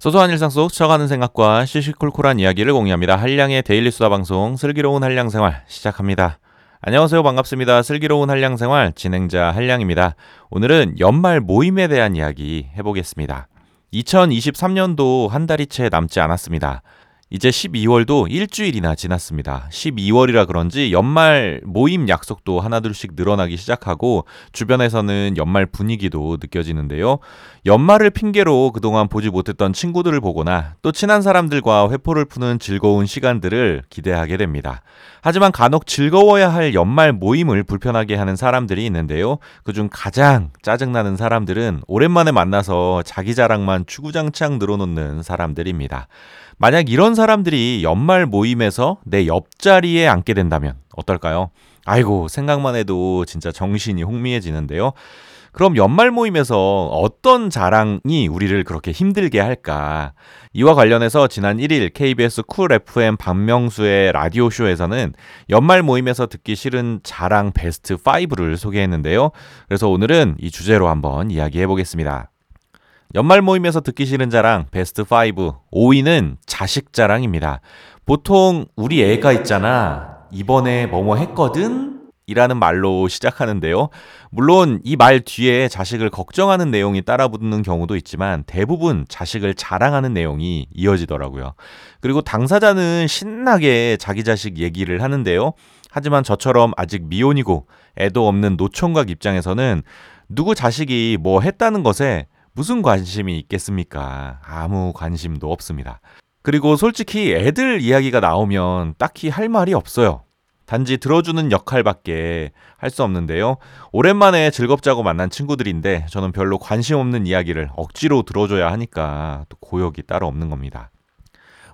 소소한 일상 속 스쳐가는 생각과 시시콜콜한 이야기를 공유합니다. 한량의 데일리 수다 방송 슬기로운 한량 생활 시작합니다. 안녕하세요. 반갑습니다. 슬기로운 한량 생활 진행자 한량입니다. 오늘은 연말 모임에 대한 이야기 해보겠습니다. 2023년도 한 달이 채 남지 않았습니다. 이제 12월도 일주일이나 지났습니다. 12월이라 그런지 연말 모임 약속도 하나둘씩 늘어나기 시작하고 주변에서는 연말 분위기도 느껴지는데요. 연말을 핑계로 그동안 보지 못했던 친구들을 보거나 또 친한 사람들과 회포를 푸는 즐거운 시간들을 기대하게 됩니다. 하지만 간혹 즐거워야 할 연말 모임을 불편하게 하는 사람들이 있는데요. 그중 가장 짜증나는 사람들은 오랜만에 만나서 자기 자랑만 추구장창 늘어놓는 사람들입니다. 만약 이런 사람들이 연말 모임에서 내 옆자리에 앉게 된다면 어떨까요? 아이고, 생각만 해도 진짜 정신이 홍미해지는데요. 그럼 연말 모임에서 어떤 자랑이 우리를 그렇게 힘들게 할까? 이와 관련해서 지난 1일 KBS 쿨 FM 박명수의 라디오쇼에서는 연말 모임에서 듣기 싫은 자랑 베스트 5를 소개했는데요. 그래서 오늘은 이 주제로 한번 이야기해 보겠습니다. 연말 모임에서 듣기 싫은 자랑 베스트 5. 5위는 자식 자랑입니다. 보통 우리 애가 있잖아. 이번에 뭐뭐 했거든? 이라는 말로 시작하는데요. 물론 이 말 뒤에 자식을 걱정하는 내용이 따라 붙는 경우도 있지만 대부분 자식을 자랑하는 내용이 이어지더라고요. 그리고 당사자는 신나게 자기 자식 얘기를 하는데요. 하지만 저처럼 아직 미혼이고 애도 없는 노총각 입장에서는 누구 자식이 뭐 했다는 것에 무슨 관심이 있겠습니까? 아무 관심도 없습니다. 그리고 솔직히 애들 이야기가 나오면 딱히 할 말이 없어요. 단지 들어주는 역할밖에 할 수 없는데요. 오랜만에 즐겁자고 만난 친구들인데 저는 별로 관심 없는 이야기를 억지로 들어줘야 하니까 또 고역이 따로 없는 겁니다.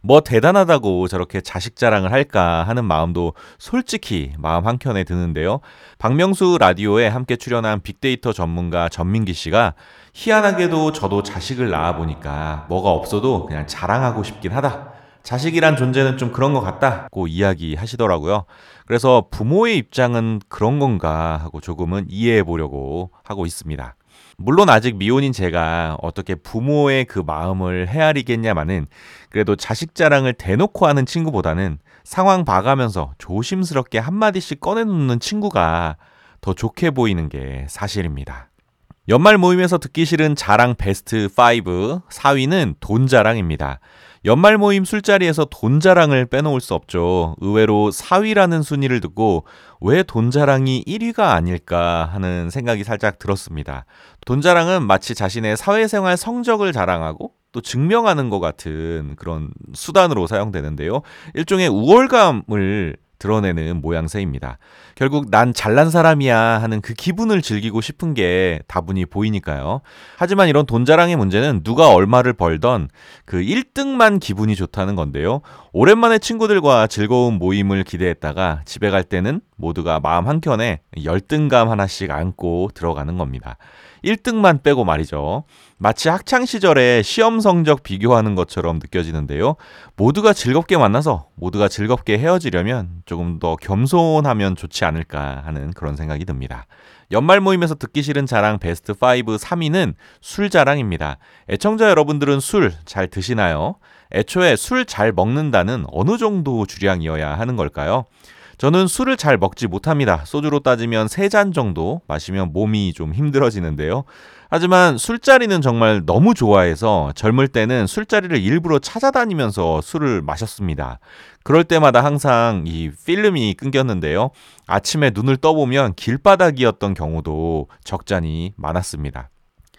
뭐 대단하다고 저렇게 자식 자랑을 할까 하는 마음도 솔직히 마음 한켠에 드는데요. 박명수 라디오에 함께 출연한 빅데이터 전문가 전민기 씨가 희한하게도 저도 자식을 낳아 보니까 뭐가 없어도 그냥 자랑하고 싶긴 하다. 자식이란 존재는 좀 그런 것 같다고 이야기 하시더라고요. 그래서 부모의 입장은 그런 건가 하고 조금은 이해해 보려고 하고 있습니다. 물론 아직 미혼인 제가 어떻게 부모의 그 마음을 헤아리겠냐마는 그래도 자식 자랑을 대놓고 하는 친구보다는 상황 봐가면서 조심스럽게 한마디씩 꺼내놓는 친구가 더 좋게 보이는 게 사실입니다. 연말 모임에서 듣기 싫은 자랑 베스트 5, 4위는 돈 자랑입니다. 연말 모임 술자리에서 돈 자랑을 빼놓을 수 없죠. 의외로 4위라는 순위를 듣고 왜 돈 자랑이 1위가 아닐까 하는 생각이 살짝 들었습니다. 돈 자랑은 마치 자신의 사회생활 성적을 자랑하고 또 증명하는 것 같은 그런 수단으로 사용되는데요. 일종의 우월감을 드러내는 모양새입니다. 결국 난 잘난 사람이야 하는 그 기분을 즐기고 싶은 게 다분히 보이니까요. 하지만 이런 돈 자랑의 문제는 누가 얼마를 벌던 그 1등만 기분이 좋다는 건데요. 오랜만에 친구들과 즐거운 모임을 기대했다가 집에 갈 때는 모두가 마음 한켠에 열등감 하나씩 안고 들어가는 겁니다. 1등만 빼고 말이죠. 마치 학창 시절에 시험 성적 비교하는 것처럼 느껴지는데요. 모두가 즐겁게 만나서 모두가 즐겁게 헤어지려면 조금 더 겸손하면 좋지 않을까 하는 그런 생각이 듭니다. 연말 모임에서 듣기 싫은 자랑 베스트 5 3위는 술 자랑입니다. 애청자 여러분들은 술 잘 드시나요? 애초에 술 잘 먹는다는 어느 정도 주량이어야 하는 걸까요? 저는 술을 잘 먹지 못합니다. 소주로 따지면 3잔 정도 마시면 몸이 좀 힘들어지는데요. 하지만 술자리는 정말 너무 좋아해서 젊을 때는 술자리를 일부러 찾아다니면서 술을 마셨습니다. 그럴 때마다 항상 이 필름이 끊겼는데요. 아침에 눈을 떠보면 길바닥이었던 경우도 적잖이 많았습니다.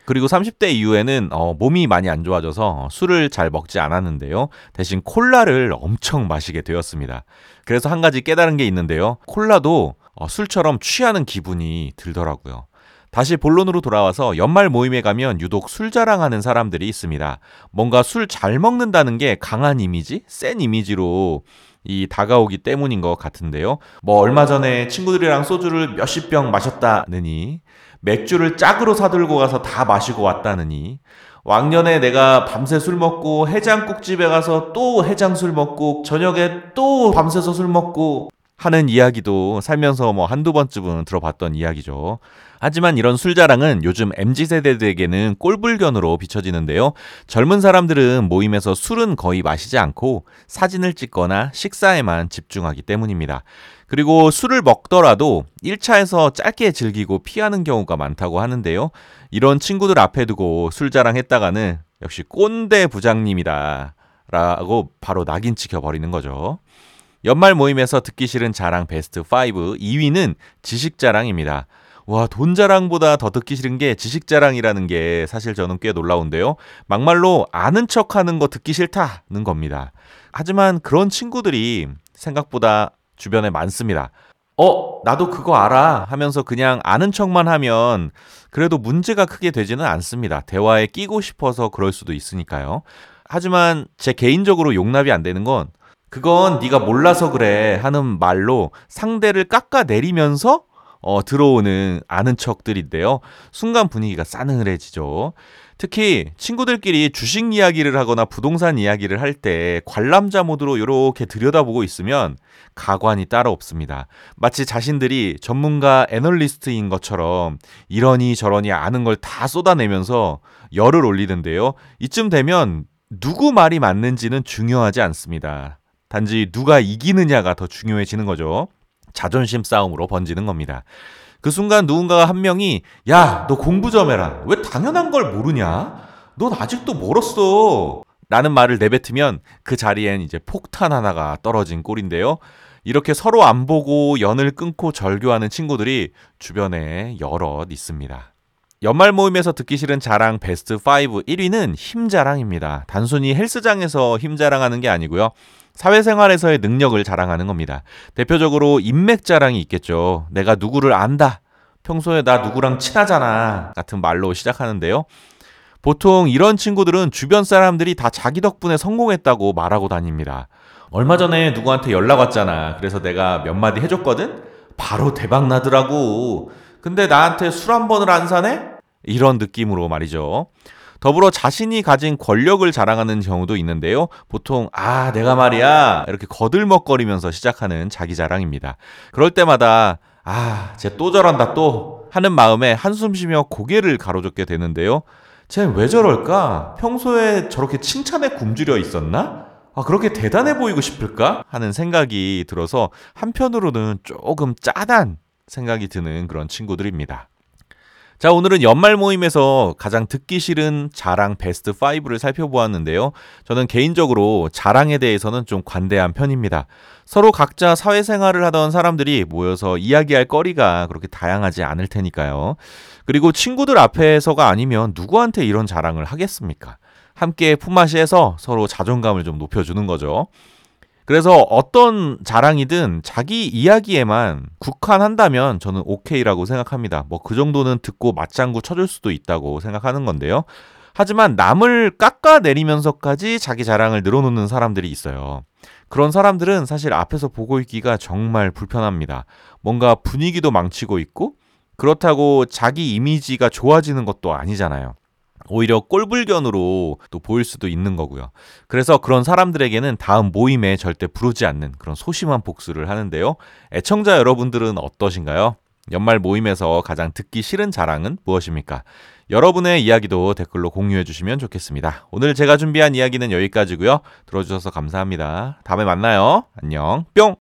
그리고 30대 이후에는 어, 몸이 많이 안 좋아져서 술을 잘 먹지 않았는데요. 대신 콜라를 엄청 마시게 되었습니다. 그래서 한 가지 깨달은 게 있는데요. 콜라도 어, 술처럼 취하는 기분이 들더라고요. 다시 본론으로 돌아와서 연말 모임에 가면 유독 술 자랑하는 사람들이 있습니다. 뭔가 술 잘 먹는다는 게 강한 이미지, 센 이미지로 이 다가오기 때문인 것 같은데요. 뭐 얼마 전에 친구들이랑 소주를 몇십 병 마셨다느니 맥주를 짝으로 사들고 가서 다 마시고 왔다느니 왕년에 내가 밤새 술 먹고 해장국집에 가서 또 해장 술 먹고 저녁에 또 밤새서 술 먹고 하는 이야기도 살면서 뭐 한두 번쯤은 들어봤던 이야기죠. 하지만 이런 술 자랑은 요즘 MZ세대들에게는 꼴불견으로 비춰지는데요. 젊은 사람들은 모임에서 술은 거의 마시지 않고 사진을 찍거나 식사에만 집중하기 때문입니다. 그리고 술을 먹더라도 1차에서 짧게 즐기고 피하는 경우가 많다고 하는데요. 이런 친구들 앞에 두고 술 자랑했다가는 역시 꼰대 부장님이다. 라고 바로 낙인 찍혀버리는 거죠. 연말 모임에서 듣기 싫은 자랑 베스트 5 2위는 지식 자랑입니다. 와, 돈 자랑보다 더 듣기 싫은 게 지식 자랑이라는 게 사실 저는 꽤 놀라운데요. 막말로 아는 척 하는 거 듣기 싫다는 겁니다. 하지만 그런 친구들이 생각보다 주변에 많습니다. 어, 나도 그거 알아 하면서 그냥 아는 척만 하면 그래도 문제가 크게 되지는 않습니다. 대화에 끼고 싶어서 그럴 수도 있으니까요. 하지만 제 개인적으로 용납이 안 되는 건 그건 네가 몰라서 그래 하는 말로 상대를 깎아내리면서 어, 들어오는 아는 척들인데요. 순간 분위기가 싸늘해지죠. 특히 친구들끼리 주식 이야기를 하거나 부동산 이야기를 할 때 관람자 모드로 이렇게 들여다보고 있으면 가관이 따로 없습니다. 마치 자신들이 전문가 애널리스트인 것처럼 이러니 저러니 아는 걸 다 쏟아내면서 열을 올리는데요. 이쯤 되면 누구 말이 맞는지는 중요하지 않습니다. 단지 누가 이기느냐가 더 중요해지는 거죠. 자존심 싸움으로 번지는 겁니다. 그 순간 누군가가 한 명이 야, 너 공부 좀 해라. 왜 당연한 걸 모르냐? 넌 아직도 멀었어. 라는 말을 내뱉으면 그 자리엔 이제 폭탄 하나가 떨어진 꼴인데요. 이렇게 서로 안 보고 연을 끊고 절교하는 친구들이 주변에 여럿 있습니다. 연말 모임에서 듣기 싫은 자랑 베스트 5 1위는 힘 자랑입니다. 단순히 헬스장에서 힘 자랑하는 게 아니고요. 사회생활에서의 능력을 자랑하는 겁니다. 대표적으로 인맥 자랑이 있겠죠. 내가 누구를 안다. 평소에 나 누구랑 친하잖아. 같은 말로 시작하는데요. 보통 이런 친구들은 주변 사람들이 다 자기 덕분에 성공했다고 말하고 다닙니다. 얼마 전에 누구한테 연락 왔잖아. 그래서 내가 몇 마디 해줬거든? 바로 대박 나더라고. 근데 나한테 술 한 번을 안 사네? 이런 느낌으로 말이죠. 더불어 자신이 가진 권력을 자랑하는 경우도 있는데요. 보통 아 내가 말이야 이렇게 거들먹거리면서 시작하는 자기 자랑입니다. 그럴 때마다 아 쟤 또 저런다 또 하는 마음에 한숨 쉬며 고개를 가로젓게 되는데요. 쟤 왜 저럴까? 평소에 저렇게 칭찬에 굶주려 있었나? 아, 그렇게 대단해 보이고 싶을까? 하는 생각이 들어서 한편으로는 조금 짜단 생각이 드는 그런 친구들입니다. 자, 오늘은 연말 모임에서 가장 듣기 싫은 자랑 베스트 5를 살펴보았는데요. 저는 개인적으로 자랑에 대해서는 좀 관대한 편입니다. 서로 각자 사회생활을 하던 사람들이 모여서 이야기할 거리가 그렇게 다양하지 않을 테니까요. 그리고 친구들 앞에서가 아니면 누구한테 이런 자랑을 하겠습니까? 함께 품앗이해서 서로 자존감을 좀 높여주는 거죠. 그래서 어떤 자랑이든 자기 이야기에만 국한한다면 저는 오케이라고 생각합니다. 뭐 그 정도는 듣고 맞장구 쳐줄 수도 있다고 생각하는 건데요. 하지만 남을 깎아내리면서까지 자기 자랑을 늘어놓는 사람들이 있어요. 그런 사람들은 사실 앞에서 보고 있기가 정말 불편합니다. 뭔가 분위기도 망치고 있고 그렇다고 자기 이미지가 좋아지는 것도 아니잖아요. 오히려 꼴불견으로 또 보일 수도 있는 거고요. 그래서 그런 사람들에게는 다음 모임에 절대 부르지 않는 그런 소심한 복수를 하는데요. 애청자 여러분들은 어떠신가요? 연말 모임에서 가장 듣기 싫은 자랑은 무엇입니까? 여러분의 이야기도 댓글로 공유해 주시면 좋겠습니다. 오늘 제가 준비한 이야기는 여기까지고요. 들어주셔서 감사합니다. 다음에 만나요. 안녕. 뿅!